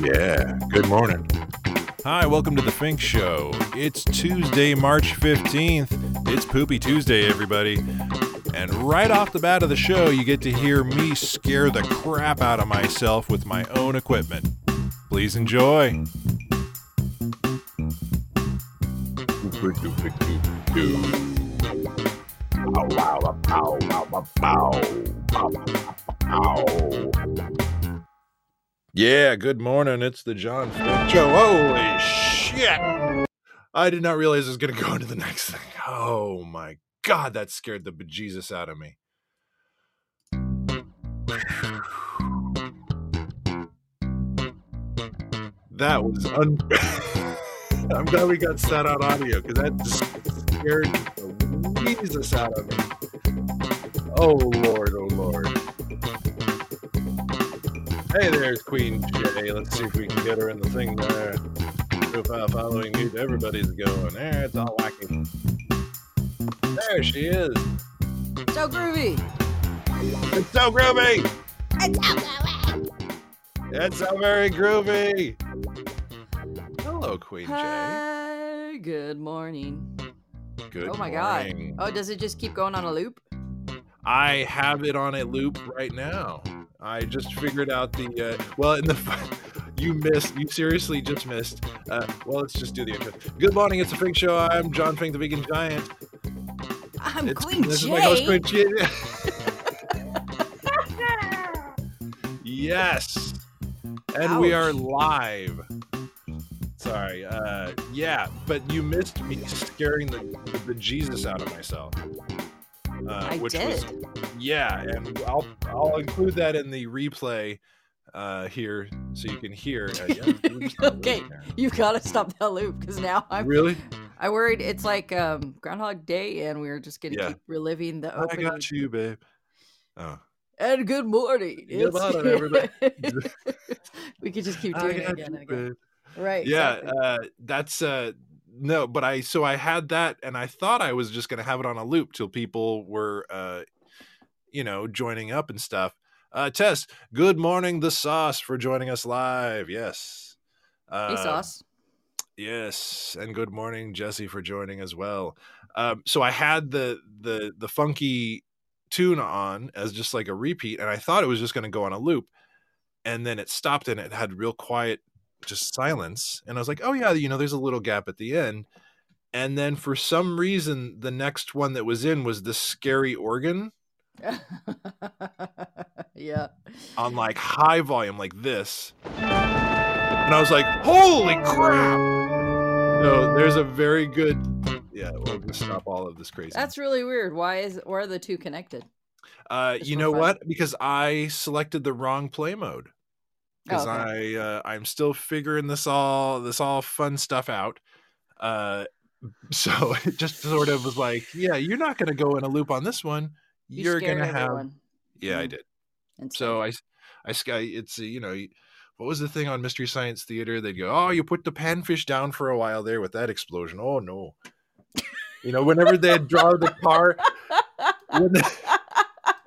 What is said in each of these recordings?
Yeah, good morning. Hi, welcome to the Fink Show. It's Tuesday, March 15th. It's Poopy Tuesday, everybody. And right off the bat of the show, you get to hear me scare the crap out of myself with my own equipment. Please enjoy. Yeah, good morning. It's the John Show. Holy shit! I did not realize I was going to go into the next thing. Oh my god, that scared the bejesus out of me. That was un. I'm glad we got that on audio because that scared the Jesus out of me. Oh Lord, oh Hey, there's Queen J. Let's see if we can get her in the thing there. Profile following you. Everybody's going. There, it's all wacky. There she is. So groovy. It's so groovy. It's so groovy. It's so very groovy. Hello, Queen J. Hi, good morning. Good morning. oh my morning. god. Oh, does it just keep going on a loop? I have it on a loop right now. I just figured out the uh, well in the you missed you seriously just missed. Uh, well, let's just do the intro. Good morning, it's the Fink Show. I'm Jon Fink, the Vegan Giant. I'm It's, Queen this is my host, Queen J. yes, and we are live. Sorry, uh, yeah, but you missed me scaring the the Jesus out of myself. Uh, I which did. was yeah, and I'll I'll include that in the replay uh, here so you can hear. Uh, yeah, we're just on the Okay. You gotta stop that loop because now I'm Really? I worried it's like um Groundhog Day and we're just gonna Yeah. keep reliving the Opening. I got you, babe. Oh, And good morning. Good morning, everybody. we could just keep doing it again you, and again. babe. Right. Yeah, exactly. uh, that's uh, no, but I so I had that, and I thought I was just gonna have it on a loop till people were, uh, you know, joining up and stuff. Uh, Tess, good morning, the sauce for joining us live. Yes. Uh, hey sauce. Yes, and good morning, Jesse, for joining as well. Um, so I had the the the funky tune on as just like a repeat, and I thought it was just going to go on a loop, and then it stopped and it had real quiet, just silence, and I was like, oh yeah, you know, there's a little gap at the end, and then for some reason, the next one that was in was the scary organ yeah. on like high volume, like this, and I was like, holy crap! So there's a very good. Yeah, we'll just stop all of this crazy. That's really weird. Why is why are the two connected? Uh, you know fun. what? Because I selected the wrong play mode. Because Oh, I uh, I'm still figuring this all this all fun stuff out. Uh, so it just sort of was like, yeah, you're not going to go in a loop on this one. You You're going to have. everyone. Yeah, I Mm. did. And So I I sky it's you know. What was the thing on Mystery Science Theater? They'd go, "Oh, you put the panfish down for a while there with that explosion." Oh no! You know, whenever they'd draw the car, when they-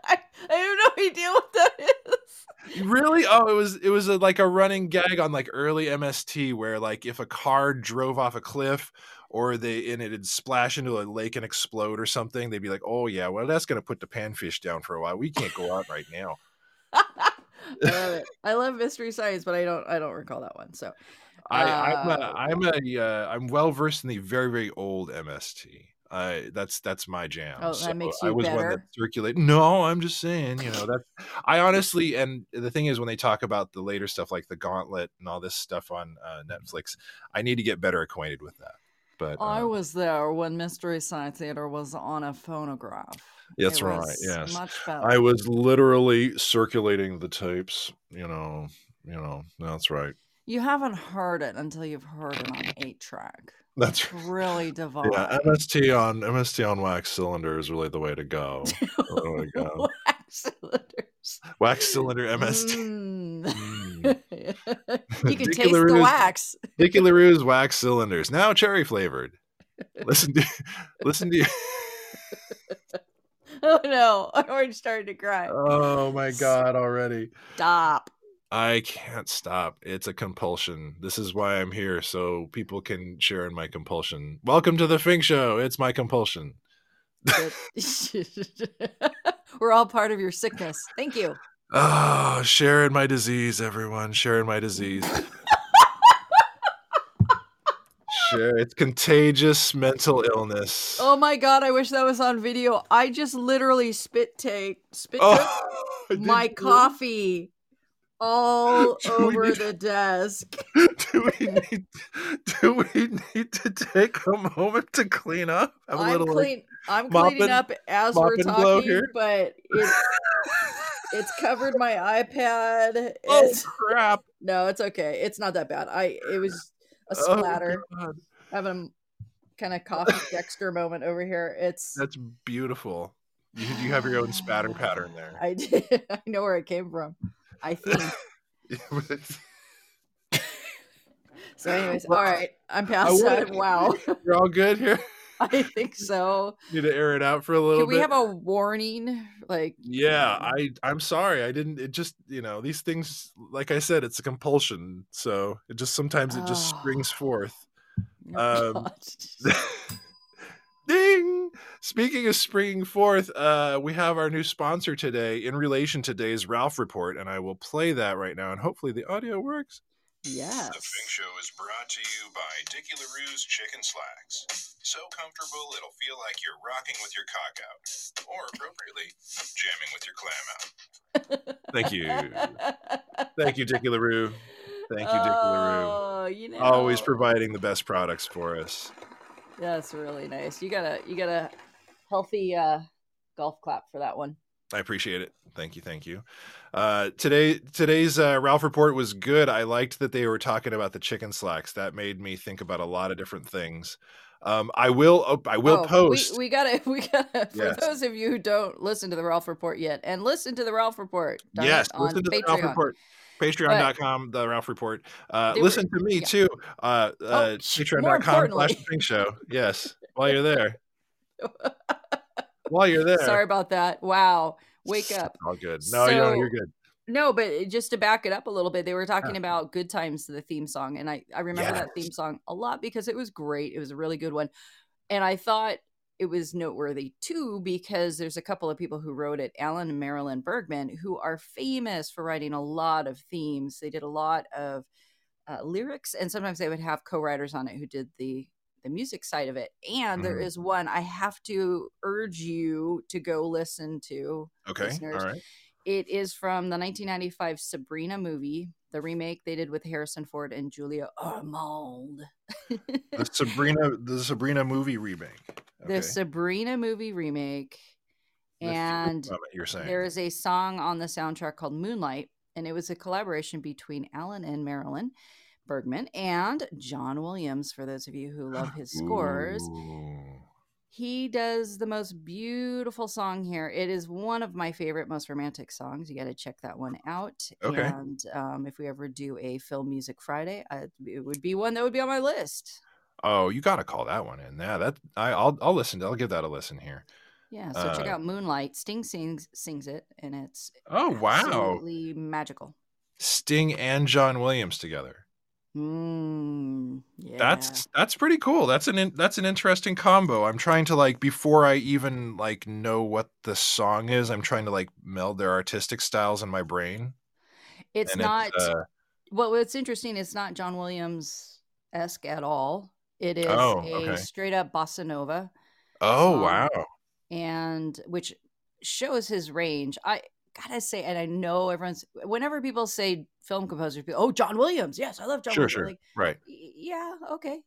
I have no idea what. Really? Oh, it was it was a, like a running gag on like early MST where like if a car drove off a cliff or they and it'd splash into a lake and explode or something, they'd be like, "Oh yeah, well that's gonna put the panfish down for a while. We can't go out right now." I love it. I love mystery science, but I don't I don't recall that one. So I, I'm a, Uh, I'm a uh, I'm well versed in the very very old MST. I that's that's my jam. Oh, that makes you I was one that better? circulated. No, I'm just saying, you know that I honestly and the thing is when they talk about the later stuff like the Gauntlet and all this stuff on uh, Netflix, I need to get better acquainted with that. But I um, was there when Mystery Science Theater was on a phonograph. That's It right, yes. Better. I was literally circulating the tapes. You know, you know. That's right. You haven't heard it until you've heard it on eight track. That's It's really divine. yeah. MST on MST on wax cylinder is really the way to go. the way to go. Wax cylinders. Wax cylinder MST. Mm. you can taste the wax. Dickie LaRue's wax cylinders now cherry flavored. Listen to, listen to. Oh no, I'm already starting to cry. Oh my god! Already. Stop. I can't stop. It's a compulsion. This is why I'm here, so people can share in my compulsion. Welcome to the Fink Show. It's my compulsion. We're all part of your sickness. Thank you. Ah, oh, sharing my disease, everyone. Sharing my disease. Sure, it's contagious mental illness. Oh my god, I wish that was on video. I just literally spit take spit Oh, my coffee all over the desk. Do we need? Do we need to take a moment to clean up? Have a I'm little like. I'm cleaning and- up as we're talking, but it, it's covered my iPad. oh It's, crap! no, it's okay. It's not that bad. I it was a Oh, splatter. God. Having a kind of coffee Dexter moment over here. It's That's beautiful. You, you have your own spatter pattern there. I did. I know where it came from. I think. So, anyways, all Well, right. I'm past that. Wow. We're all good here. I think so. Need to air it out for a little Can we bit. have a warning? Like, yeah, I I'm sorry. I didn't. It just you know these things. Like I said, it's a compulsion. So it just sometimes it just Oh. springs forth. oh, Um. Ding! Speaking of springing forth, uh, we have our new sponsor today in relation to today's Ralph report, and I will play that right now, and hopefully the audio works. yes. The Fink Show is brought to you by Dickie LaRue's Chicken Slacks. So comfortable it'll feel like you're rocking with your cock out, or appropriately, jamming with your clam out. Thank you. Thank you, Dickie LaRue. Thank you, Dickie LaRue. Oh, you know, Always providing the best products for us. That's really nice. You got a you got a healthy uh, golf clap for that one. I appreciate it. Thank you, thank you. Uh, today, today's uh, Ralph report was good. I liked that they were talking about the chicken slacks. That made me think about a lot of different things. Um, I will, oh, I will Oh, post. We, we gotta, we gotta. For Yes. those of you who don't listen to the Ralph Report yet, and listen to the Ralph Report. it, yes, on listen to the Patreon. Ralph report. Patreon.com, the Ralph report. Uh, They were- listen to me yeah. too. Uh, uh, sh- Patreon.com slash Fink Show. Yes, while you're there. while you're there. Sorry about that. Wow, wake up. All good. No, you know, you're good. No, but just to back it up a little bit, they were talking about "Good Times" the theme song, and I I remember that theme song a lot because it was great. It was a really good one, and I thought it was noteworthy too because there's a couple of people who wrote it, Alan and Marilyn Bergman, who are famous for writing a lot of themes. They did a lot of uh, lyrics, and sometimes they would have co-writers on it who did the the music side of it. And there Mhm. is one I have to urge you to go listen to. Okay. listeners. All right. It is from the 1995 Sabrina movie, the remake they did with Harrison Ford and Julia Ormond. The Sabrina, the Sabrina movie remake. Okay. The Sabrina movie remake. And you're saying there is a song on the soundtrack called Moonlight, and it was a collaboration between Alan and Marilyn Bergman and John Williams, for those of you who love his scores. Ooh. He does the most beautiful song here. It is one of my favorite, most romantic songs. You got to check that one out. Okay. And um, if we ever do a film music Friday, I, it would be one that would be on my list. Oh, you got to call that one in. Yeah, that I, I'll I'll listen. to I'll give that a listen here. Yeah. So check Uh, out Moonlight. Sting sings sings it, and it's Oh wow, absolutely magical. Sting and John Williams together. Mm, yeah. That's that's pretty cool. That's an in, that's an interesting combo. I'm trying to like before I even like know what the song is. I'm trying to like meld their artistic styles in my brain. it's and not. uh, well, what's interesting, it's not John Williams esque at all. It is Oh, a okay. straight up bossa nova. oh song. wow. and which shows his range. I gotta say, and I know everyone's whenever people say film composers, people, oh John Williams, yes, I love John Sure, Williams. sure. Like, Right. Yeah, okay,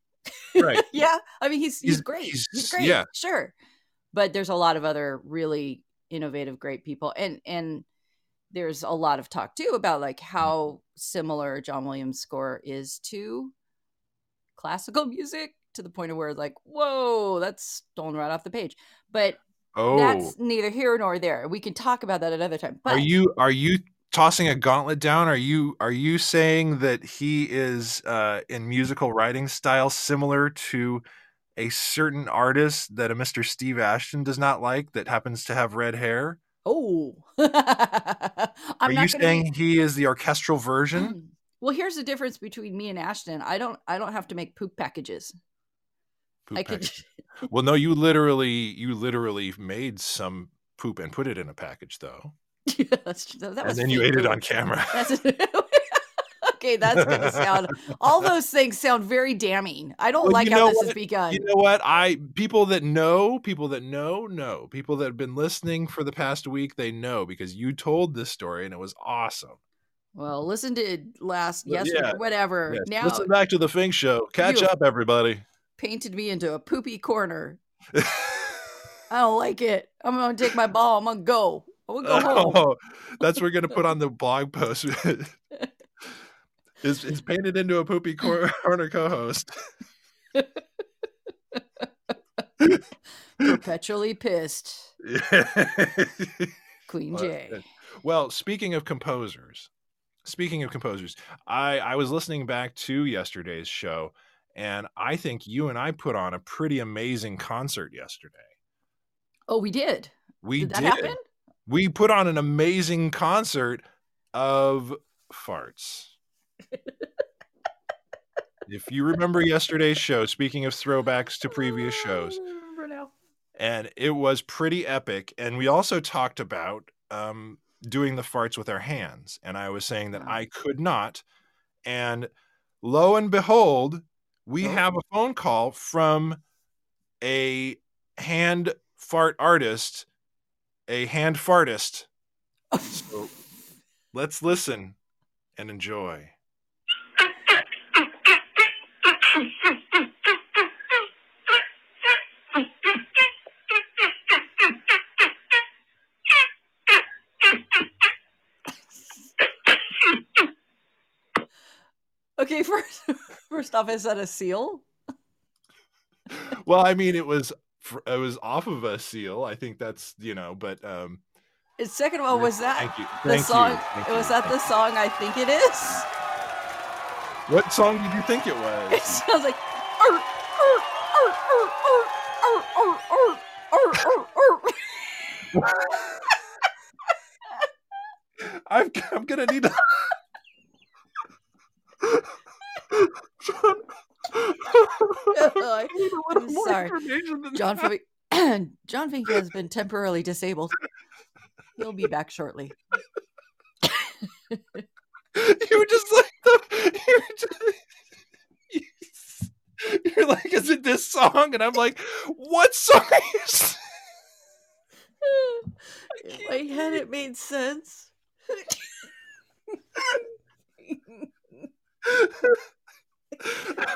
Right. yeah. I mean, he's he's, He's- great. He's, he's- great. yeah. sure. But there's a lot of other really innovative, great people, and and there's a lot of talk too about like mm. how similar John Williams' score is to classical music to the point of where it's like, whoa, that's stolen right off the page. But Oh, that's neither here nor there. We can talk about that another time. But are you are you tossing a gauntlet down? Are you are you saying that he is uh, in musical writing style similar to a certain artist that a Mr. Steve Ashton does not like that happens to have red hair? Oh, Are you saying be- he is the orchestral version? Well, here's the difference between me and Ashton. I don't. I don't have to make poop packages. Poop I could. Well, no, you literally you literally made some poop and put it in a package though. Yeah, that's true. That and was then you ate it on camera. That's okay. That's gonna sound. All those things sound very damning. I don't Well, like how this has begun. You know what? I people that know, people that know, know. People that have been listening for the past week, they know because you told this story and it was awesome. Well, listen to last yesterday, yeah, whatever. Yes. Now Listen back to the Fink Show. Catch up, everybody. painted me into a poopy corner. I don't like it. I'm gonna take my ball. I'm gonna go. I'm gonna go home. Oh, that's what we're gonna put on the blog post. is is painted into a poopy cor- corner co-host. Perpetually pissed. Queen J. well, speaking of composers, speaking of composers, I I was listening back to yesterday's show, and I think you and I put on a pretty amazing concert yesterday. Oh, we did. We did that did. happen? We put on an amazing concert of farts. if you remember yesterday's show, speaking of throwbacks to previous shows, I remember now. and it was pretty epic. And we also talked about um, doing the farts with our hands, and I was saying that I could not. And lo and behold, we Oh. have a phone call from a hand fart artist, a hand fartist. So let's listen and enjoy. Okay, first first off, is that a seal? well, I mean, it was it was off of a seal. I think that's you know, but um. And second of all, was that the song? You, was you. that the song? I think it is. What song did you think it was? It sounds like. Arr, I'm, I'm gonna need to Need I'm sorry. Jon. Fink, Jon Fink has been temporarily disabled. He'll be back shortly. you were just like the you were just, you're like is it this song and i'm like what song are you s- In my head, it made sense.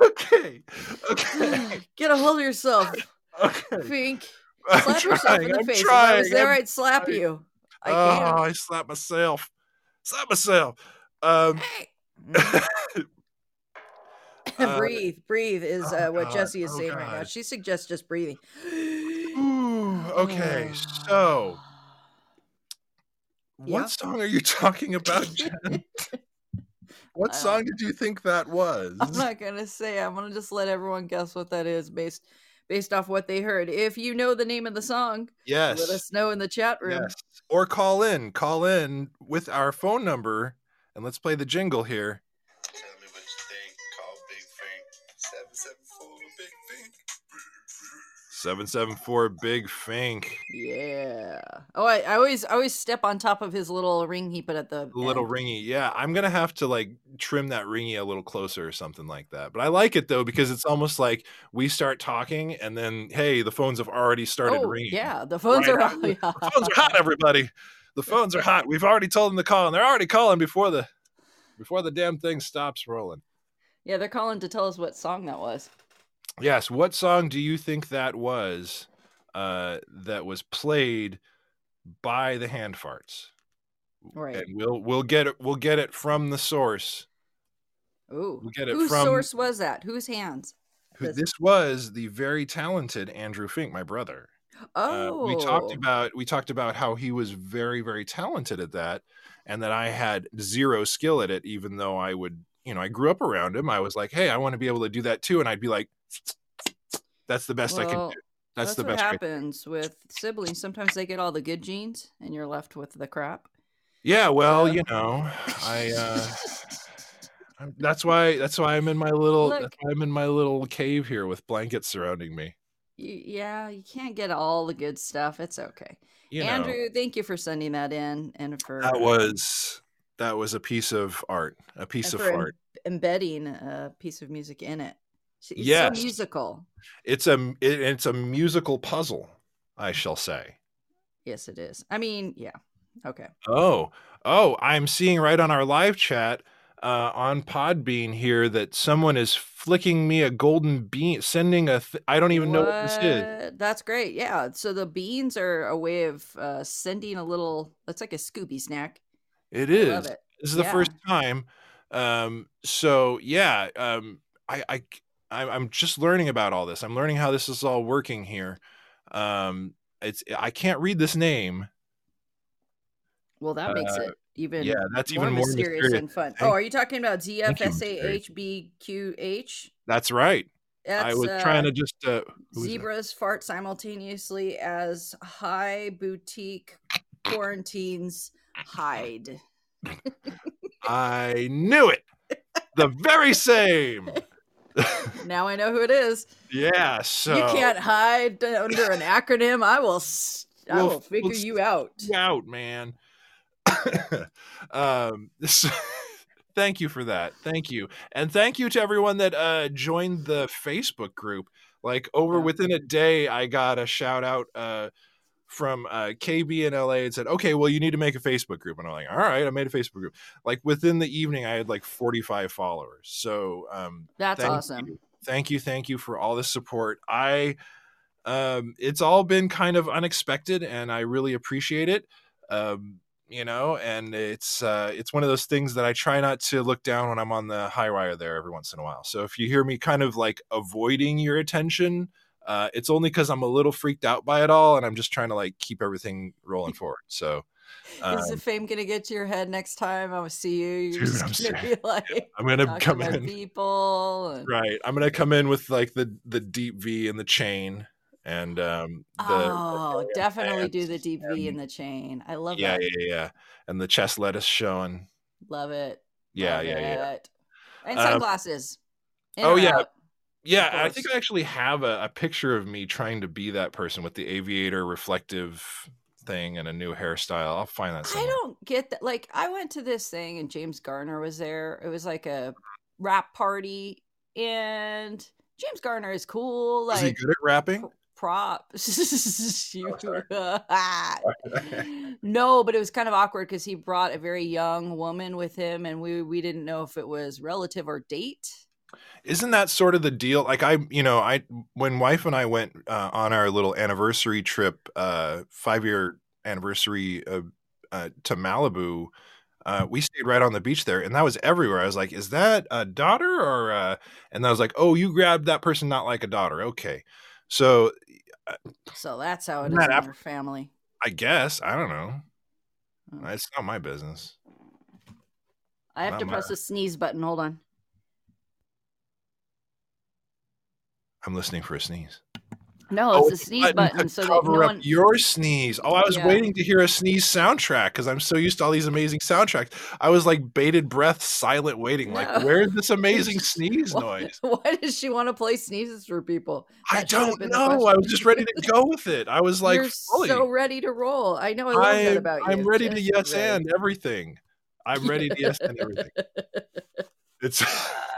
okay okay Get a hold of yourself, okay Fink. i'm Slap yourself trying in the i'm face. If I was there, I'm- I'd slap trying. you. I oh can't. i slapped myself slap myself um Uh, breathe, breathe is oh uh, what God, Jesse is oh saying right now. She suggests just breathing. ooh, okay so Yeah. what song are you talking about jen what I song did you think that was I'm not gonna say. I'm gonna just let everyone guess what that is based based off what they heard. If you know the name of the song, yes let us know in the chat room. Yes. Or call in. Call in with our phone number and let's play the jingle here. 774 Big Fink. Yeah. Oh, I, I always I always step on top of his little ring he put at the little end. ringy. Yeah, I'm going to have to like trim that ringy a little closer or something like that. But I like it though because it's almost like we start talking and then, hey, the phones have already started Oh, ringing. yeah, the phones Right are on. The phones are hot, everybody. The phones are hot. We've already told them to call and they're already calling before the before the damn thing stops rolling. Yeah, they're calling to tell us what song that was. Yes. What song do you think that was uh, that was played by the hand farts? Right. And we'll we'll get it we'll get it from the source. Ooh. we get it Whose from- source was that? Whose hands? Who, This- was the very talented Andrew Fink, my brother. Uh, Oh. we talked about we talked about how he was very very talented at that, and that I had zero skill at it. Even though I would, you know, I grew up around him. I was like, hey, I want to be able to do that too, and I'd be like, that's the best I can do. That's, That's, the what best. way- happens with siblings. Sometimes they get all the good genes, and you're left with the crap. Yeah, well, Uh, you know, I. uh I'm- That's why. That's why I'm in my little. Look. that's why I'm in my little cave here with blankets surrounding me. Yeah, you can't get all the good stuff. It's okay. You know, Andrew, thank you for sending that in and for that was that was a piece of art, a piece of em- art. embedding a piece of music in it. It's Yes. so musical. It's a it, it's a musical puzzle, I shall say. Yes, it is. I mean, yeah. Okay. Oh, oh, I'm seeing right on our live chat uh, on Podbean here that someone is flicking me a golden bean, sending a. Th- I don't even know what this is. That's great. Yeah. So the beans are a way of uh, sending a little. It's like a Scooby snack. It I is. love it. This is the first time. Um, so yeah, um, I, I- I'm just learning about all this. I'm learning how this is all working here. Um, it's I can't read this name. Well, that makes Uh, it even yeah, that's more even more mysterious, mysterious. and fun. Thank- oh, are you talking about thank you, Mary. ZFSAHBQH? That's right. That's, I was uh, trying to just uh, who is that? Zebras fart simultaneously as high boutique quarantines hide. I knew it. The very same. Now I know who it is. yeah. So You can't hide under an acronym. I will. I We'll- will figure we'll you out. out, man. um, this, thank you for that. Thank you, and thank you to everyone that uh, joined the Facebook group. Like over within a day, I got a shout out uh, from uh, KB in LA and said, "Okay, well, you need to make a Facebook group." And I'm like, "All right, I made a Facebook group." Like within the evening, I had like 45 followers. So um, That's thank awesome. you. Thank you, thank you for all the support. I um it's all been kind of unexpected and I really appreciate it. Um you know, and it's uh it's one of those things that I try not to look down when I'm on the high wire there every once in a while. So if you hear me kind of like avoiding your attention, uh it's only cuz I'm a little freaked out by it all and I'm just trying to like keep everything rolling forward. So um, Is the fame gonna get to your head next time? I see you? You're dude, I'm gonna serious. be like I'm going to come in people. And, Right. I'm gonna come in with like the the deep V and the chain and um the oh, definitely do the deep V and- the chain. I love yeah, that. yeah, yeah, yeah. And the chest lettuce showing. Love it. Yeah, Love yeah, yeah. And Um, sunglasses. In oh, yeah. out? Yeah, I think. I actually have a, a picture of me trying to be that person with the aviator reflective thing and a new hairstyle. I'll find that I somewhere. don't get that. Like, I went to this thing and James Garner was there. It was like a wrap party, and James Garner is cool. Like, Is he good at rapping? props. You- sorry. Ah. no, but it was kind of awkward because he brought a very young woman with him, and we we didn't know if it was relative or date. Isn't that sort of the deal? Like I, you know, I when wife and I went uh, on our little anniversary trip, uh, five year anniversary uh, uh, to Malibu. Uh, we stayed right on the beach there, and that was everywhere. I was like, "Is that a daughter or?" Uh, and I was like, "Oh, you grabbed that person not like a daughter." Okay, so So that's how it is in af- your family. I guess I don't know. Oh. It's not my business. I have Not to my- press the sneeze button. Hold on. I'm listening for a sneeze. No, Oh, it's the a sneeze button, to so that cover no up one. your sneeze. Oh, I was Yeah. waiting to hear a sneeze soundtrack because I'm so used to all these amazing soundtracks. I was like bated breath, silent waiting. No. Like, where's this amazing sneeze noise? why does she want to play sneezes for people? I That should have don't know. I was just ready to go with it. I was like, You're fully. so ready to roll. I know. I love that I'm, about you. I'm ready to yes ready. and everything. I'm ready to yes and everything. It's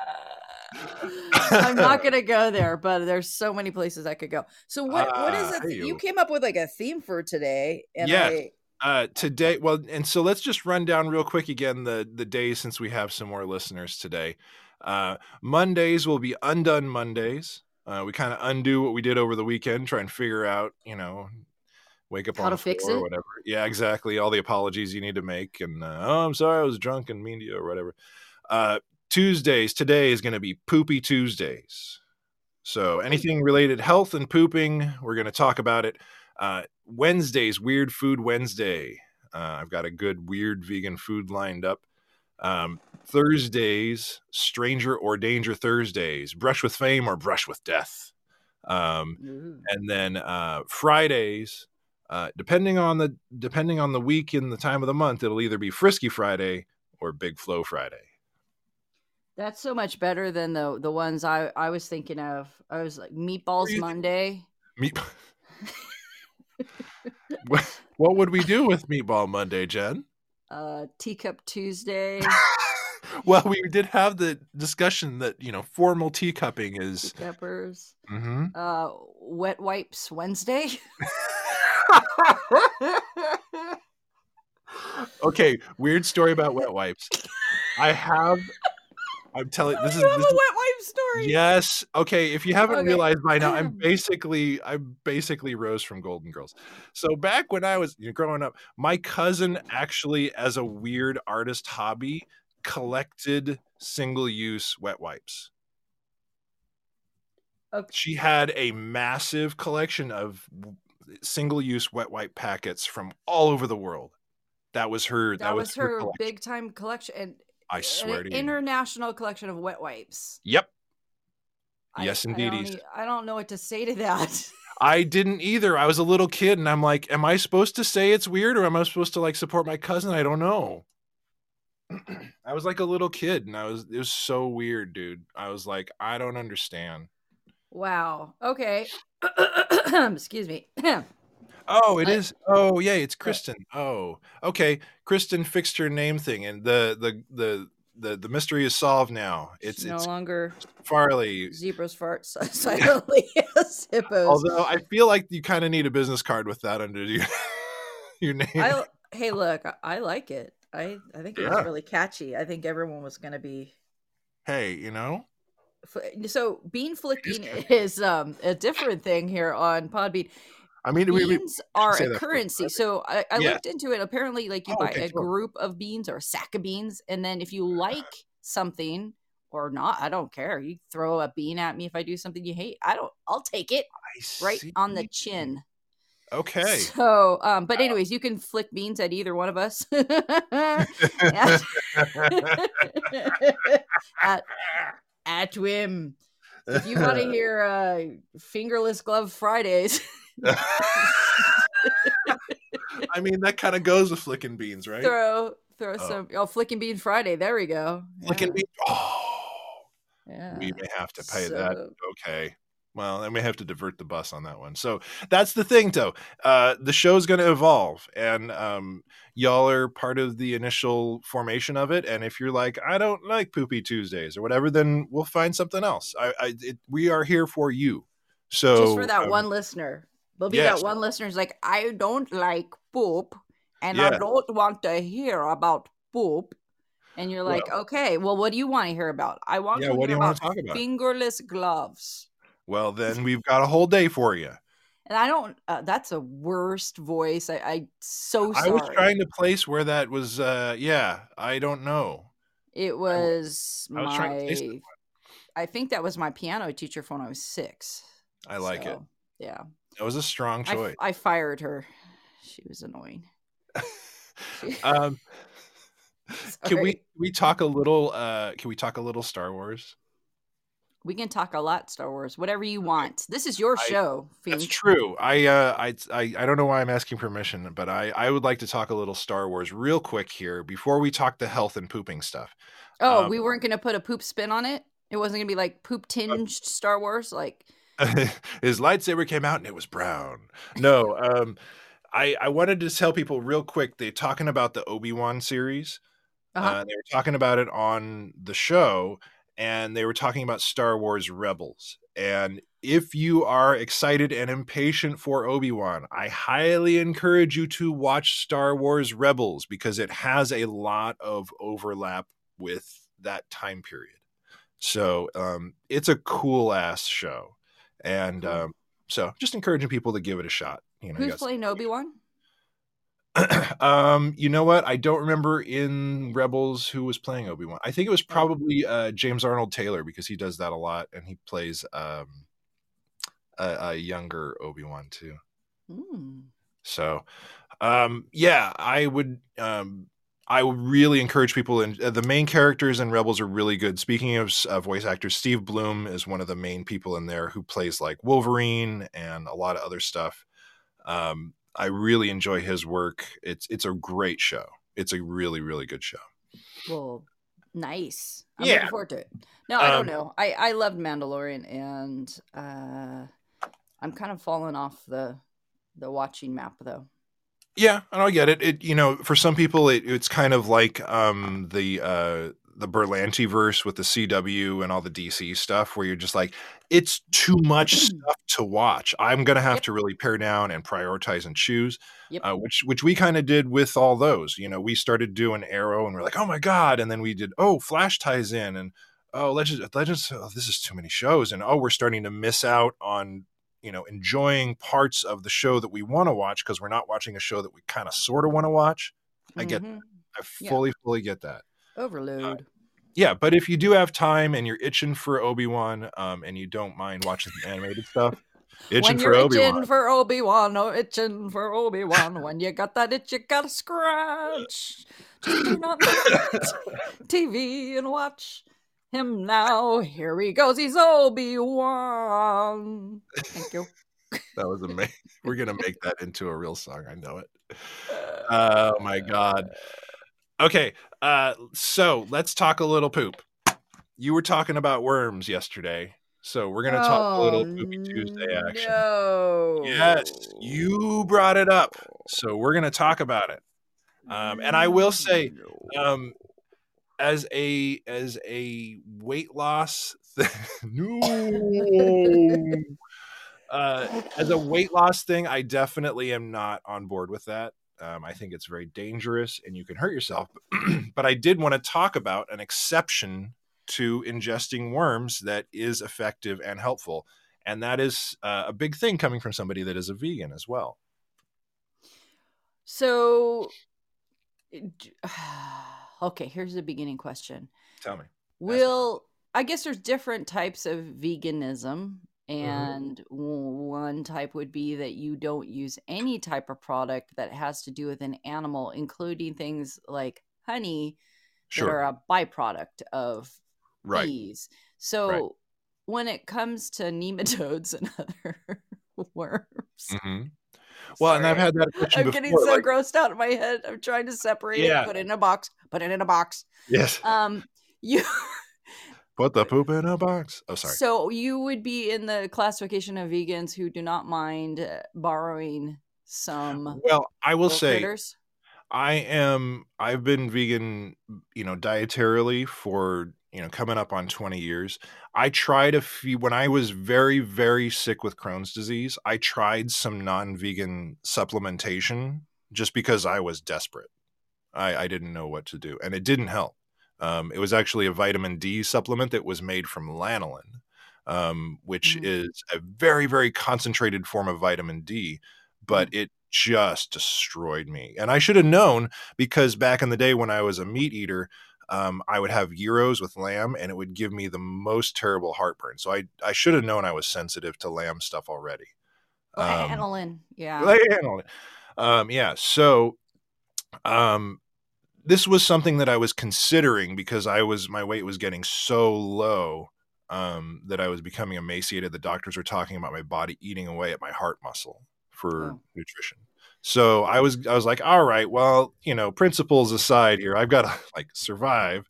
I'm not gonna go there, but there's so many places I could go. So what? what is Ah, it? You you. came up with like a theme for today, and Yes. I uh today well and so let's just run down real quick again the the days since we have some more listeners today uh mondays will be undone mondays uh we kind of undo what we did over the weekend try and figure out you know wake up How on to the fix floor or whatever yeah exactly all the apologies you need to make and uh, oh i'm sorry i was drunk and mean to you or whatever uh tuesdays today is going to be poopy tuesdays so anything related health and pooping we're going to talk about it uh, Wednesdays, Weird Food Wednesday. Uh, I've got a good weird vegan food lined up. Um, Thursdays, Stranger or Danger Thursdays, Brush with Fame or Brush with Death. Um, Ooh. and then uh, Fridays, uh, depending on the depending on the week and the time of the month, it'll either be Frisky Friday or Big Flow Friday. That's so much better than the the ones I I was thinking of. I was like meatballs you- Monday. Meat. what, what would we do with Meatball Monday, Jen? uh teacup tuesday well, we did have the discussion that you know formal teacupping is. peppers Mhm. uh wet wipes wednesday okay, weird story about wet wipes. I have. I'm telling. Oh, this is you have this a wet wipe story Yes. Okay. If you haven't Okay. realized by now, I'm basically I'm basically Rose from Golden Girls. So back when I was you know, growing up, my cousin actually, as a weird artist hobby, collected single-use wet wipes. Okay. She had a massive collection of single-use wet wipe packets from all over the world. That was her. that, was her collection. big time collection and I uh, swear to you. international collection of wet wipes Yep. I- Yes, indeed. I don't, I don't know what to say to that I didn't either. I was a little kid and I'm like, am I supposed to say it's weird or am I supposed to like support my cousin? I don't know. I was like a little kid and I was it was so weird, dude. I was like, I don't understand. wow okay excuse me Oh, it I- is. Oh, yeah, it's Kristen. Oh, okay. Kristen fixed her name thing and the the the the, the mystery is solved now. It's no it's longer Farley. zebras fart si- silently as hippos Although I feel like you kind of need a business card with that under your your name. I hey, look, I, like it. I I think it Yeah. was really catchy. I think everyone was gonna be. hey, you know? So bean flicking is um a different thing here on Podbean. I mean, we, we, Beans are say a that for currency. So I, I Yeah. looked into it. Apparently, like you Oh, buy okay, a cool. group of beans or a sack of beans, and then if you like something or not, I don't care. You throw a bean at me if I do something you hate. I don't. I'll take it I right on the chin. Okay. So, um, but anyways, you can flick beans at either one of us. at, at, at whim. If you want to hear uh, fingerless glove Fridays, I mean, that kind of goes with flicking beans, right? throw throw Oh. some oh flicking bean Friday. There we go. Flicking Yeah, beans. Oh, Yeah. we may have to pay that. Okay. Well, then we have to divert the bus on that one. So that's the thing, though. Uh, the show's going to evolve, and um, y'all are part of the initial formation of it. And if you're like, I don't like Poopy Tuesdays or whatever, then we'll find something else. I, I it, we are here for you. So Just for that um, one listener. There'll be yes. that one listener who's like, I don't like poop and Yeah. I don't want to hear about poop. And you're like, okay, well, what do you want to hear about? I want Yeah, to what do hear you want about to talk about? fingerless gloves. Well, then we've got a whole day for you. And I don't, uh, that's a worst voice. I, I so sorry. I was trying to place where that was. Uh, yeah, I don't know. it was I was trying to place my, I think that was my piano teacher from when I was six. I like it. Yeah. That was a strong choice. I fired her. She was annoying. She- um, can we we talk a little? Uh, can we talk a little Star Wars? We can talk a lot Star Wars, whatever you want. This is your I- show, That's true. I, uh, I I I don't know why I'm asking permission, but I I would like to talk a little Star Wars real quick here before we talk the health and pooping stuff. Oh, Um, we weren't going to put a poop spin on it. It wasn't going to be like poop tinged Star Wars. Like, his lightsaber came out and it was brown. No, um, I I wanted to tell people real quick. They're talking about the Obi Wan series. uh-huh. Uh, they were talking about it on the show, and they were talking about Star Wars Rebels. And if you are excited and impatient for Obi Wan, I highly encourage you to watch Star Wars Rebels because it has a lot of overlap with that time period. So um, it's a cool ass show, and Cool. um, so just encouraging people to give it a shot. You know, you who's guys- playing Obi Wan? um, you know what? I don't remember in Rebels who was playing Obi Wan. I think it was probably uh, James Arnold Taylor because he does that a lot, and he plays um, a, a younger Obi Wan too. Hmm. So, um, yeah, I would. Um, I really encourage people. And uh, the main characters in Rebels are really good. Speaking of uh, voice actors, Steve Blum is one of the main people in there who plays like Wolverine and a lot of other stuff. Um, I really enjoy his work. It's it's a great show. It's a really really good show. Well, nice. I'm Yeah. looking forward to it. No, I don't Um, know. I I loved Mandalorian, and uh, I'm kind of falling off the the watching map though. Yeah, and I get it. It you know, for some people, it, it's kind of like um, the uh, the Berlanti verse with the CW and all the DC stuff, where you're just like, it's too much stuff to watch. I'm gonna have Yep. to really pare down and prioritize and choose. Yep. Uh, which which we kind of did with all those. You know, we started doing Arrow, and we're like, oh my god, and then we did oh Flash ties in, and oh Legends Legends. Oh, this is too many shows, and oh we're starting to miss out on you know enjoying parts of the show that we want to watch because we're not watching a show that we kind of sort of want to watch I get Mhm. i Yeah. fully fully get that overload. yeah but if you do have time and you're itching for obi-wan um, and you don't mind watching some animated stuff itching when for you're obi-wan for Obi Wan, oh, itching for Obi Wan. when you got that itch, you gotta scratch. Just turn on the TV and watch him now. Here he goes. He's Obi Wan. Thank you. that was amazing we're gonna make that into a real song i know it oh my god okay uh so let's talk a little poop you were talking about worms yesterday so we're gonna talk a little poopy tuesday action Oh, No. Yes, you brought it up. So we're going to talk about it. Um, and I will say, um, as a as a weight loss, th- no, uh, as a weight loss thing, I definitely am not on board with that. Um, I think it's very dangerous and you can hurt yourself. but I did want to talk about an exception to ingesting worms that is effective and helpful. And that is uh, a big thing coming from somebody that is a vegan as well. So, okay, here's the beginning question. Tell me. Will I guess there's different types of veganism, Mm-hmm. and one type would be that you don't use any type of product that has to do with an animal, including things like honey that are a byproduct of Right. bees. So, when it comes to nematodes and other worms, hmm Well, and I've had that question I'm before. getting so like- grossed out in my head. I'm trying to separate Yeah. it, put it in a box, put it in a box. yes. Um, you Put the poop in a box. Oh, sorry. so you would be in the classification of vegans who do not mind uh, borrowing some Well, I will say critters. I am I've been vegan, you know, dietarily for, you know, coming up on 20 years. I tried a few when I was very very sick with Crohn's disease. I tried some non-vegan supplementation just because I was desperate. I I didn't know what to do and it didn't help. Um, it was actually a vitamin D supplement that was made from lanolin, um, which Mhm. is a very very concentrated form of vitamin D, but it just destroyed me. And I should have known because back in the day when I was a meat eater, um, I would have gyros with lamb and it would give me the most terrible heartburn. So I, I should have known I was sensitive to lamb stuff already. Um, Lanolin, yeah. Lanolin. Um, yeah. So um, this was something that I was considering because I was, my weight was getting so low um, that I was becoming emaciated. The doctors were talking about my body eating away at my heart muscle for Oh. nutrition. So I was I was like, all right, well, you know, principles aside here, I've got to like survive.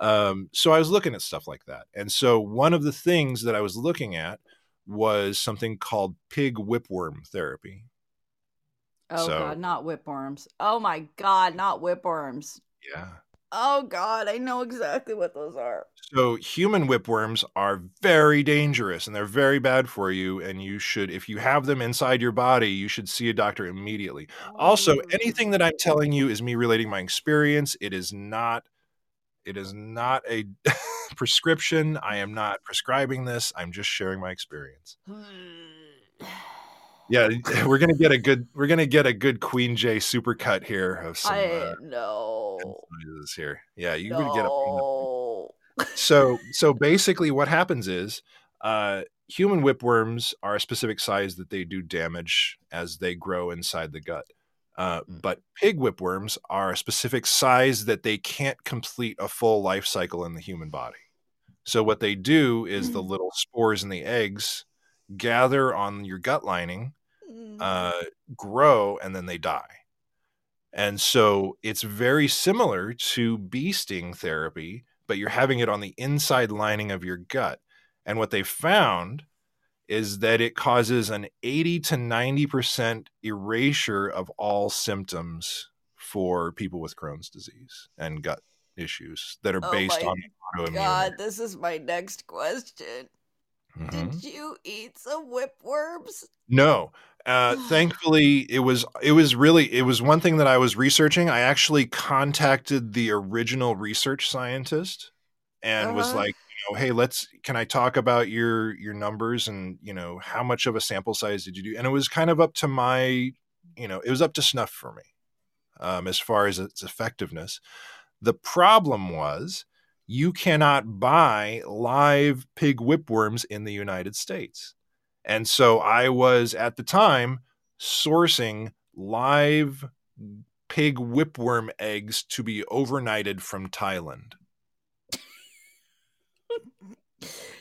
Um, so I was looking at stuff like that. And so one of the things that I was looking at was something called pig whipworm therapy. oh so- god, not whipworms. Oh my god, not whipworms. Yeah. Oh god, I know exactly what those are. So human whipworms are very dangerous and they're very bad for you. And you should, if you have them inside your body, you should see a doctor immediately. Also, oh. anything that I'm telling you is me relating my experience. It is not it is not a prescription. I am not prescribing this. I'm just sharing my experience. Hmm. Yeah, we're gonna get a good we're gonna get a good Queen J supercut here of some I uh, no. here. Yeah, you would get a no. so so basically what happens is uh human whipworms are a specific size that they do damage as they grow inside the gut Uh, Mm. but pig whipworms are a specific size that they can't complete a full life cycle in the human body. So what they do is the Mm. little spores and the eggs gather on your gut lining, Mm. uh, grow, and then they die. And so it's very similar to bee sting therapy, but you're having it on the inside lining of your gut. And what they found is that it causes an 80 to 90% erasure of all symptoms for people with Crohn's disease and gut issues that are Oh based on autoimmune. God, this is my next question. Mhm. Did you eat some whipworms? No. Uh, thankfully, it was it was really it was one thing that I was researching. I actually contacted the original research scientist and was Uh-huh. like, you know, hey, let's can I talk about your your numbers and you know how much of a sample size did you do? And it was kind of up to my, you know, it was up to snuff for me um, as far as its effectiveness. The problem was you cannot buy live pig whipworms in the United States. And so I was at the time sourcing live pig whipworm eggs to be overnighted from Thailand.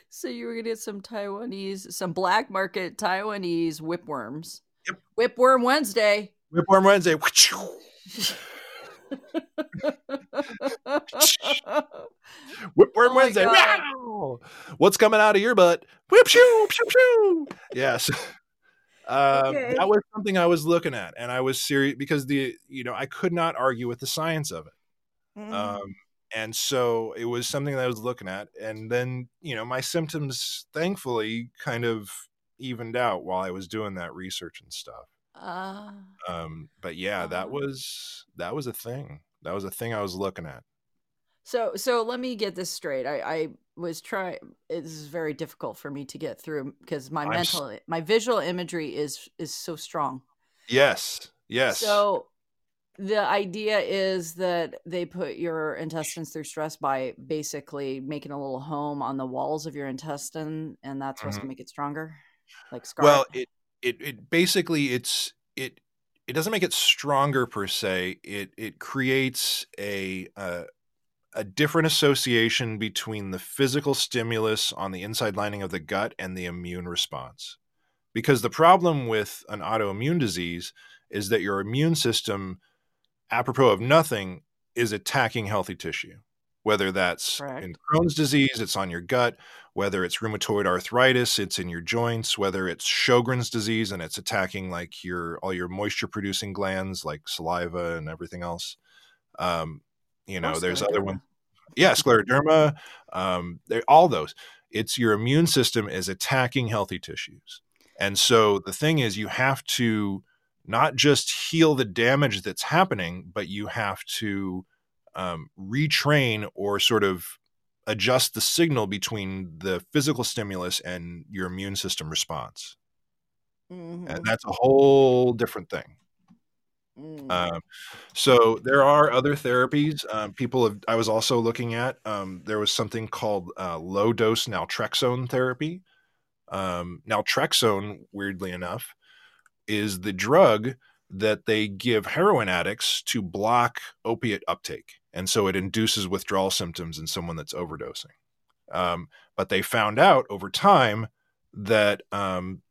So you were gonna get some Taiwanese, some black market Taiwanese whipworms. Yep. Whipworm Wednesday. Whipworm Wednesday. Whipworm Oh Wednesday. Wow! What's coming out of your butt? Whip shoo, shoo, shoo. Yes. Uh, Okay. That was something I was looking at, and I was serious because the you know I could not argue with the science of it. Mm. Um, and so it was something that I was looking at, and then you know my symptoms thankfully kind of evened out while I was doing that research and stuff. Ah. Um, but yeah, that Ah. was that was a thing. That was a thing I was looking at. So so let me get this straight. I I was trying. This is very difficult for me to get through because my I'm s- mental, my visual imagery is is so strong. Yes, yes. So the idea is that they put your intestines through stress by basically making a little home on the walls of your intestine, and that's supposed to make it stronger, like scar. Mm-hmm. well, it. It, it basically it's it it doesn't make it stronger per se. It it creates a uh, a different association between the physical stimulus on the inside lining of the gut and the immune response. Because the problem with an autoimmune disease is that your immune system, apropos of nothing, is attacking healthy tissue. Whether that's Correct. in Crohn's disease, it's on your gut. Whether it's rheumatoid arthritis, it's in your joints. Whether it's Sjogren's disease and it's attacking like your all your moisture producing glands like saliva and everything else. Um, you know, Or there's other ones yeah scleroderma um all those it's your immune system is attacking healthy tissues and so the thing is you have to not just heal the damage that's happening but you have to um, retrain or sort of adjust the signal between the physical stimulus and your immune system response Mhm. and that's a whole different thing Mm. um, so there are other therapies. Um, people have. I was also looking at. Um, there was something called uh, low dose naltrexone therapy. Um, naltrexone, weirdly enough, is the drug that they give heroin addicts to block opiate uptake, and so it induces withdrawal symptoms in someone that's overdosing. Um, but they found out over time that um,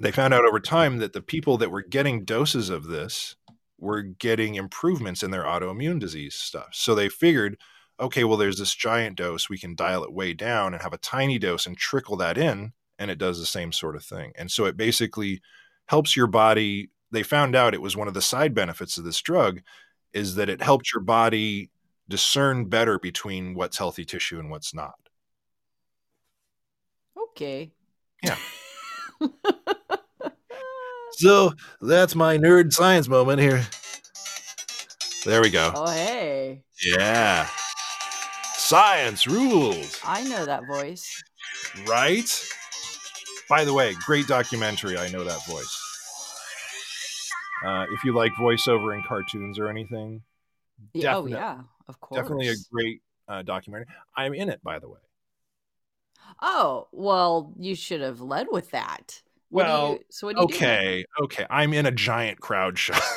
they found out over time that the people that were getting doses of this were getting improvements in their autoimmune disease stuff. So they figured, okay, well, there's this giant dose. We can dial it way down and have a tiny dose and trickle that in, and it does the same sort of thing. And so it basically helps your body. They found out it was one of the side benefits of this drug is that it helped your body discern better between what's healthy tissue and what's not. Okay. Yeah. So that's my nerd science moment here. There we go. oh hey, Yeah. Science rules, I know that voice. right? By the way, great documentary. I know that voice. Uh, if you like voiceover in cartoons or anything, Yeah, oh yeah, of course. definitely a great uh, documentary. I'm in it, by the way. Oh well, you should have led with that. What do Well, you, so what do you do? Okay, okay. I'm in a giant crowd shot.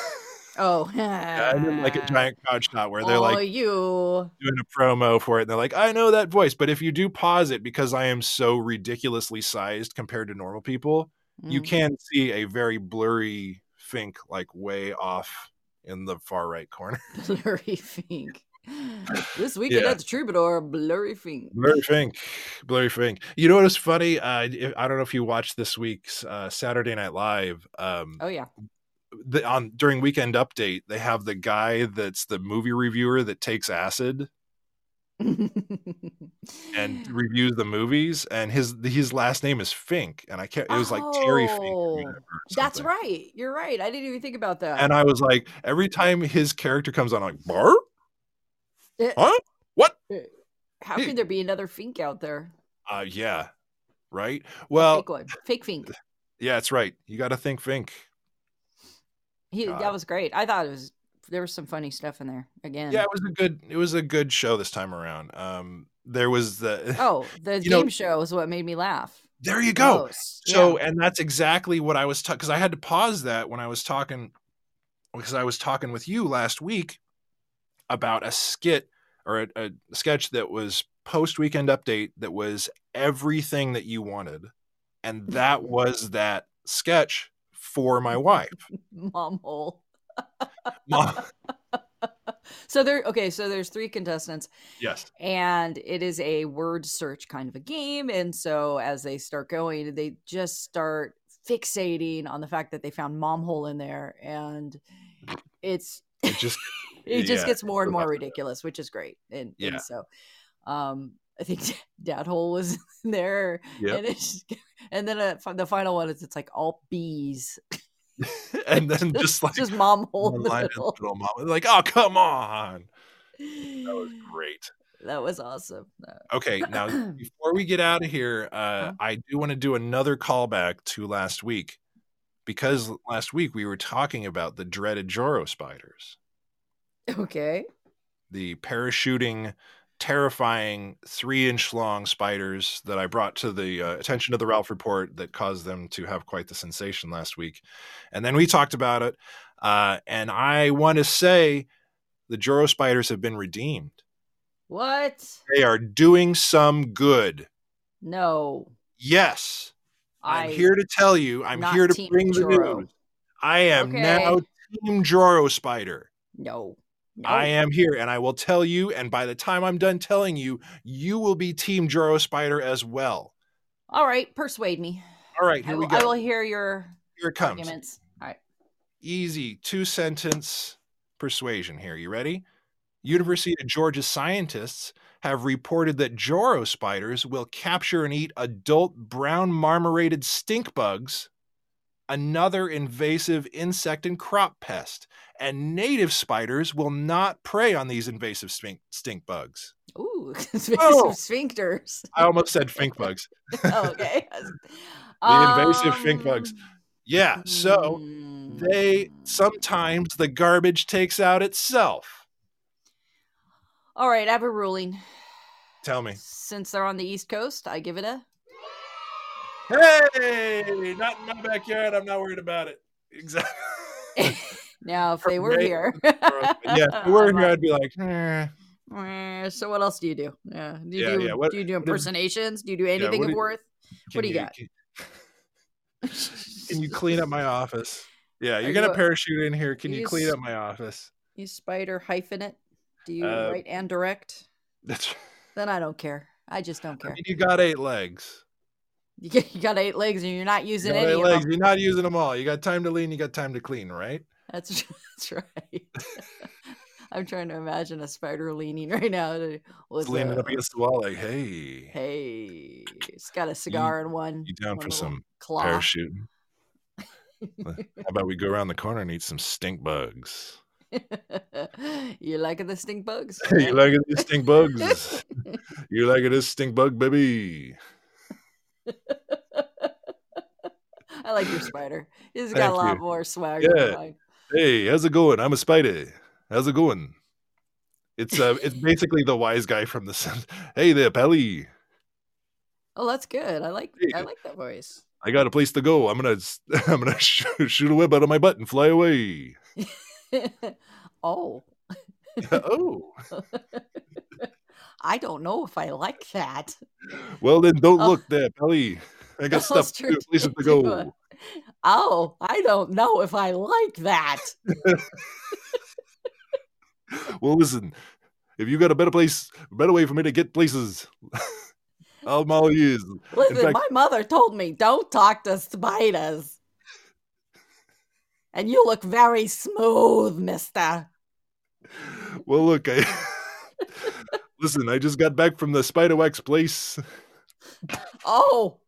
Oh, Yeah, I'm in like a giant crowd shot where they're oh, like you. doing a promo for it, and they're like, "I know that voice," but if you do pause it because I am so ridiculously sized compared to normal people, you Mm. can see a very blurry Fink like way off in the far right corner. Blurry Fink. This weekend Yeah. at the Troubadour, Blurry Fink. Blurry Fink, blurry Fink. You know what was funny? Uh, if- I don't know if you watched this week's uh, Saturday Night Live. Um, Oh yeah. the, on during Weekend Update, they have the guy that's the movie reviewer that takes acid and reviews the movies, and his his last name is Fink, and I can't. It was like Terry Fink. Oh, That's right. You're right. I didn't even think about that. And I was like, every time his character comes on, I'm like, Bar? Eh, Huh? What? How can there be another Fink out there? Uh, yeah, right. Well, fake one. Fake Fink. yeah, that's right. You got to think Fink. He, God. that was great. I thought it was there was some funny stuff in there again. Yeah, it was a good. It was a good show this time around. Um, there was the. Oh, the game know- show is what made me laugh. there you go. So, Yeah. and that's exactly what I was talking because I had to pause that when I was talking because I was talking with you last week about a skit or a, a sketch that was post weekend update that was everything that you wanted, and that was that sketch for my wife. mom hole. So there okay, so there's three contestants. Yes, and it is a word search kind of a game. And so as they start going they just start fixating on the fact that they found mom hole in there. And it's it just it just yeah, gets more and more ridiculous which is great. And, Yeah. and so um i think dad hole was in there. Yep. and and then uh, fi- the final one is it's like all bees and then just like just mom hole one the middle. the mom, like, oh come on, that was great. that was awesome Okay, now before we get out of here, uh, Huh? I do want to do another callback to last week because last week we were talking about the dreaded Joro spiders, okay the parachuting, terrifying three inch long spiders that I brought to the uh, attention of the Ralph Report that caused them to have quite the sensation last week. And then we talked about it. Uh, and I want to say the Joro spiders have been redeemed. what They are doing some good. no Yes. I'm here to tell you. I'm here to bring the news. I am Okay. now Team Joro Spider. no no I am here, and I will tell you. And by the time I'm done telling you, you will be Team Joro Spider as well. all right persuade me All right, I here will, we I will hear your Here it comes. arguments all right Easy two sentence persuasion. Here, you ready? University of Georgia scientists have reported that Joro spiders will capture and eat adult brown marmorated stink bugs, another invasive insect and crop pest. And native spiders will not prey on these invasive stink, stink bugs. ooh Oh. sphincters I almost said fink bugs. Oh, okay The invasive fink bugs. Um, Yeah, so they hmm. sometimes the garbage takes out itself. all right i have a ruling Tell me. since they're on the east coast i give it a Hey, not in my backyard. I'm not worried about it. Exactly. now if they were Right. here yeah, if we were here, I'd be like, eh. "Eh, so what else do you do yeah do you Yeah, do, yeah, what- do you do impersonations do you do anything what of worth What do you got? Can, can you clean up my office? Yeah, you're you gonna a- parachute in here. Can you you clean s- up my office? you spider hyphen it do you Uh, write and direct That's. then i don't care i just don't I care mean, you got eight legs. You, you got eight legs and you're not You using got any legs. them You're not using them all. You got time to lean. You got time to clean, right? that's, that's right i'm trying to imagine a spider leaning right now with Just leaning a- up against the wall, like, hey, hey it's got a cigar in one you down one for some claw. parachuting? How about we go around the corner and eat some stink bugs? you liking the stink bugs you like it, these stink bugs? you like it, this stink bug, baby? I like your spider. He's got Thank a lot you. more swagger Yeah. Hey, how's it going? I'm a spider. How's it going? It's uh, it's basically the wise guy from the. Sun. Hey there, Pelly. Oh, that's good. I like I like that voice. I got a place to go. I'm gonna I'm gonna sh- shoot a web out of my butt and fly away. oh, oh, I don't know if I like that. well then don't Oh. look there, Pelly. I oh, got stuff to do, places to go. Oh, I don't know if I like that. Well, listen, if you got a better place, a better way for me to get places, I'm all ears. Listen, fact- my mother told me don't talk to spiders. And you look very smooth, mister. Well, look, I listen. I just got back from the Spiderwax place. Oh.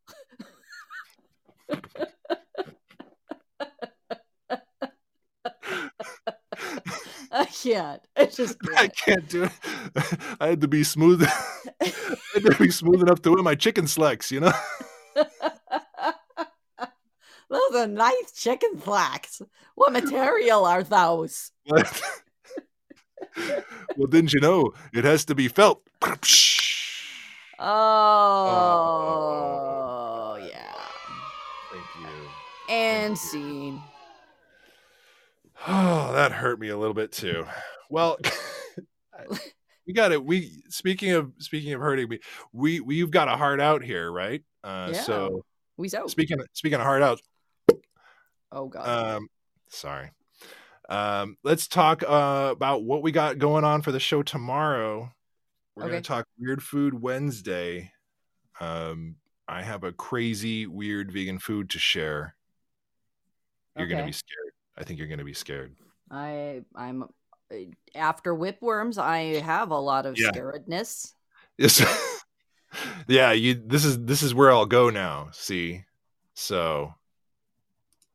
I can't. I just I can't. can't do it. I had to be smooth. I had to be smooth enough to wear my chicken slacks. You know. those are nice chicken slacks. What material are those? well, didn't you know it has to be felt? Oh, yeah. Thank you. And you. scene. Oh, that hurt me a little bit too. Well, we got it. We speaking of speaking of hurting me, we we've got a heart out here, right? Uh, Yeah. So We so. speaking of, speaking of heart out, Oh god. um, sorry. Um, let's talk uh, about what we got going on for the show tomorrow. We're Okay. gonna talk Weird Food Wednesday. Um, I have a crazy weird vegan food to share. You're gonna be scared. I think you're gonna be scared. I I'm uh, after whipworms. I have a lot of Yeah. scaredness. Yes. yeah, you this is this is where I'll go now. See. So,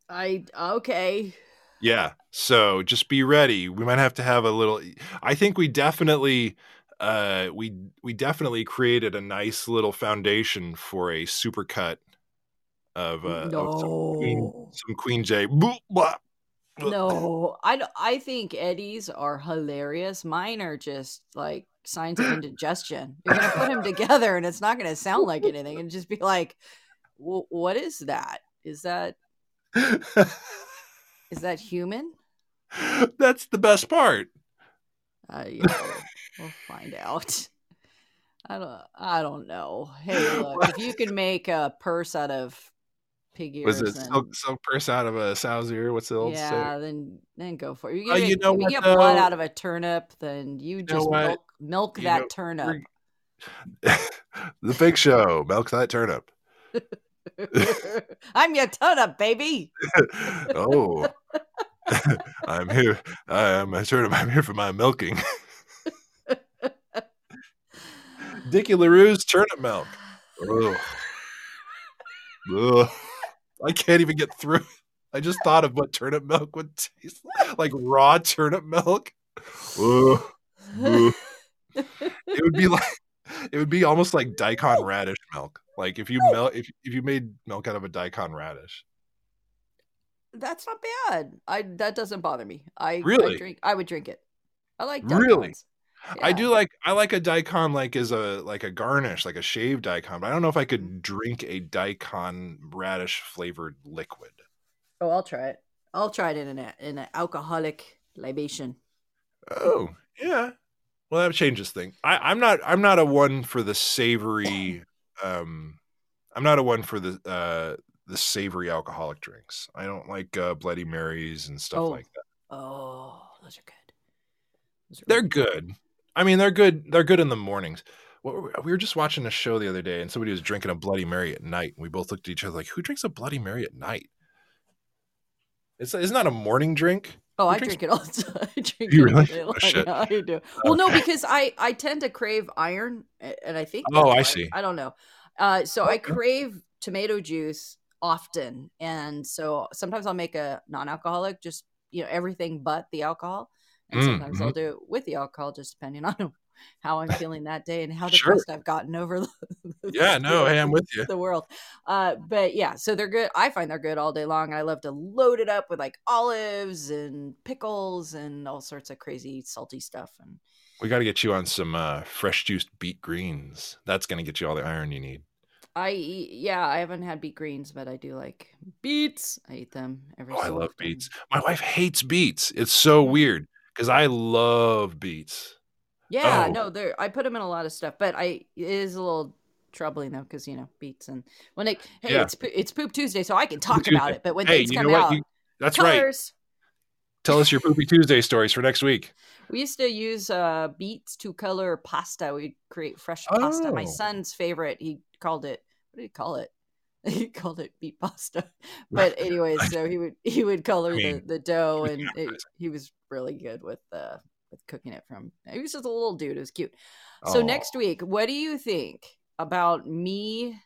I okay. Yeah. So, just be ready. We might have to have a little I think we definitely uh we we definitely created a nice little foundation for a supercut of uh of some queen, some queen J. No. I I think Eddie's are hilarious. Mine are just like signs of indigestion. You're gonna put them together, and it's not gonna sound like anything, and just be like, "Wh- "What is that? Is that is that human?" That's the best part. Uh, yeah, we'll, find out. I don't. I don't know. Hey, look, if you can make a purse out of pig ears, Was it then, silk, silk purse out of a sow's ear? What's the old yeah, say? then then go for it. You, Uh, get, you know if you get blood out of a turnip, then you know just milk, milk You that know, turnip. the big show, milk that turnip. I'm your turnip, baby. oh, I'm here. I'm a turnip. I'm here for my milking. Dickie LaRue's turnip milk. Ugh. Ugh. I can't even get through. I just thought of what turnip milk would taste like, like raw turnip milk. Ugh. Ugh. it would be like it would be almost like daikon radish milk. Like if you melt if if you made milk out of a daikon radish. That's not bad. I that doesn't bother me. I Really? I drink. I would drink it. I like Really? daikons. I do like I like a daikon like as a like a garnish, like a shaved daikon, but I don't know if I could mm-hmm. drink a daikon radish flavored liquid. Oh, I'll try it. I'll try it in an in an alcoholic libation. Oh, yeah. Well, that changes things. I, I'm not. I'm not a one for the savory. Um, I'm not a one for the uh the savory alcoholic drinks. I don't like uh, Bloody Marys and stuff Oh. like that. Oh, those are good. Those are They're really good. I mean, they're good. They're good in the mornings. We, we were just watching a show the other day, and somebody was drinking a Bloody Mary at night. And we both looked at each other like, "Who drinks a Bloody Mary at night?" It's it's not a morning drink. Oh, I drinks- drink it all the time. I drink You it all really? Oh, long. shit. Yeah, I do. Well, no, because I I tend to crave iron, and I think. Oh, that's I see. I don't know. Uh, so I Okay. crave tomato juice often, and so sometimes I'll make a non-alcoholic, just you know everything but the alcohol, and Mm, sometimes I'll do it with the alcohol, just depending on how I'm feeling that day and how Sure. depressed I've gotten over the. Yeah, no, hey, I'm with you. the world. Uh, but yeah, so they're good. I find they're good all day long. I love to load it up with like olives and pickles and all sorts of crazy salty stuff. And We got to get you on some uh, fresh juiced beet greens. That's gonna get you all the iron you need. I eat, yeah, I haven't had beet greens, but I do like beets. I eat them every. Oh, I love often. beets. My wife hates beets. It's so weird because I love beets. Yeah, Oh. no, there. I put them in a lot of stuff, but I it is a little troubling though because you know beets and when it hey Yeah. it's it's poop Tuesday, so I can talk Tuesday. about it. But when Hey, things you come know what? out, You- That's right. Tell us your Poopy Tuesday stories for next week. We used to use uh, beets to color pasta. We'd create fresh pasta. My Oh. son's favorite. He called it. What did he call it? He called it beet pasta. But anyways, so he would he would color mean, the, the dough, and it, he was really good with uh with cooking it from. He was just a little dude. It was cute. So next week, what do you think about me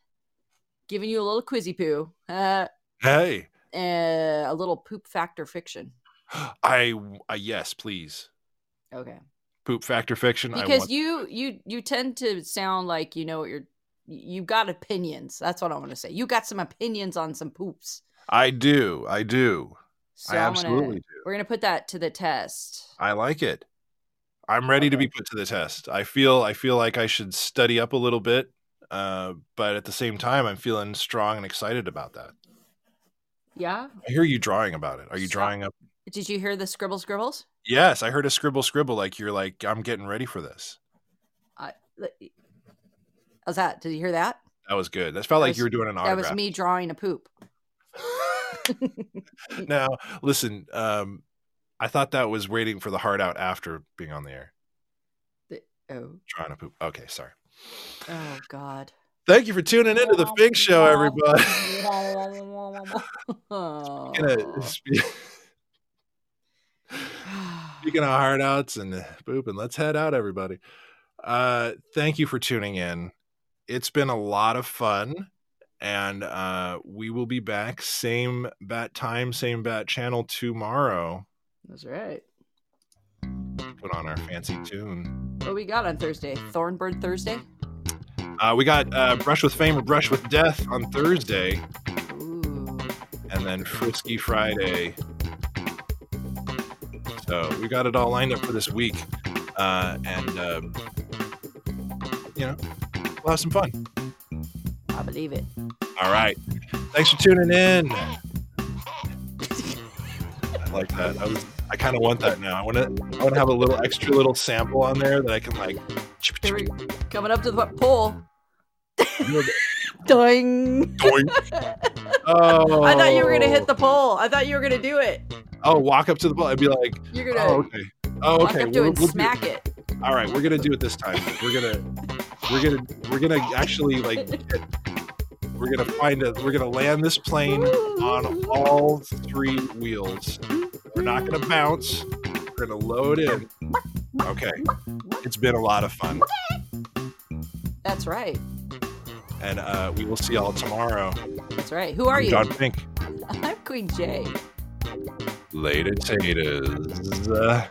giving you a little quizzy poo, uh, Hey, uh, a little poop factor fiction? I uh, yes, please. Okay. Poop factor fiction. I because want- you you you tend to sound like you know what you're you've got opinions that's what i'm gonna say you got some opinions on some poops I do. I do. so I absolutely gonna, do. we're gonna put that to the test I like it. I'm ready to be put to the test. I feel I feel like I should study up a little bit, uh, but at the same time, I'm feeling strong and excited about that. yeah I hear you drawing about it. Are you Stop. drawing up? did you hear the scribble scribbles Yes, I heard a scribble scribble. Like you're like I'm getting ready for this. i how's that did you hear that That was good. That felt That like was- you were doing an that was me drawing a poop now, listen. Um, I thought that was waiting for the heart out after being on the air. oh Trying to poop. Okay, sorry. oh god Thank you for tuning into the Fink Show, everybody. oh. Gonna- spe- Speaking of hard outs and pooping, let's head out, everybody. Uh, thank you for tuning in. It's been a lot of fun, and uh, we will be back same bat time, same bat channel tomorrow. That's right Put on our fancy tune. what we got on thursday thornbird thursday Uh, we got uh, Brush with Fame or Brush with Death on Thursday, Ooh. and then Frisky Friday. So we got it all lined up for this week, uh, and uh, you know we'll have some fun. I believe it. All right, thanks for tuning in. Like that. I was. I kind of want that now. I want to. I want to have a little extra little sample on there that I can like. Here we coming up to the pole. Doing. Doing. Oh, I thought you were gonna hit the oh. pole. I thought you were gonna do it. Oh, walk up to the pole. I'd be like, You're gonna oh, okay. Oh, walk okay. to we'll- we'll smack it. all right, we're gonna do it this time. We're gonna, we're gonna, we're gonna actually like, we're gonna find a, we're gonna land this plane on all three wheels. We're not gonna bounce. We're gonna load in. Okay, it's been a lot of fun, That's right. and uh, we will see y'all tomorrow. That's right. Who are I'm you? Jon Fink. I'm Queen J. Later, taters. Uh,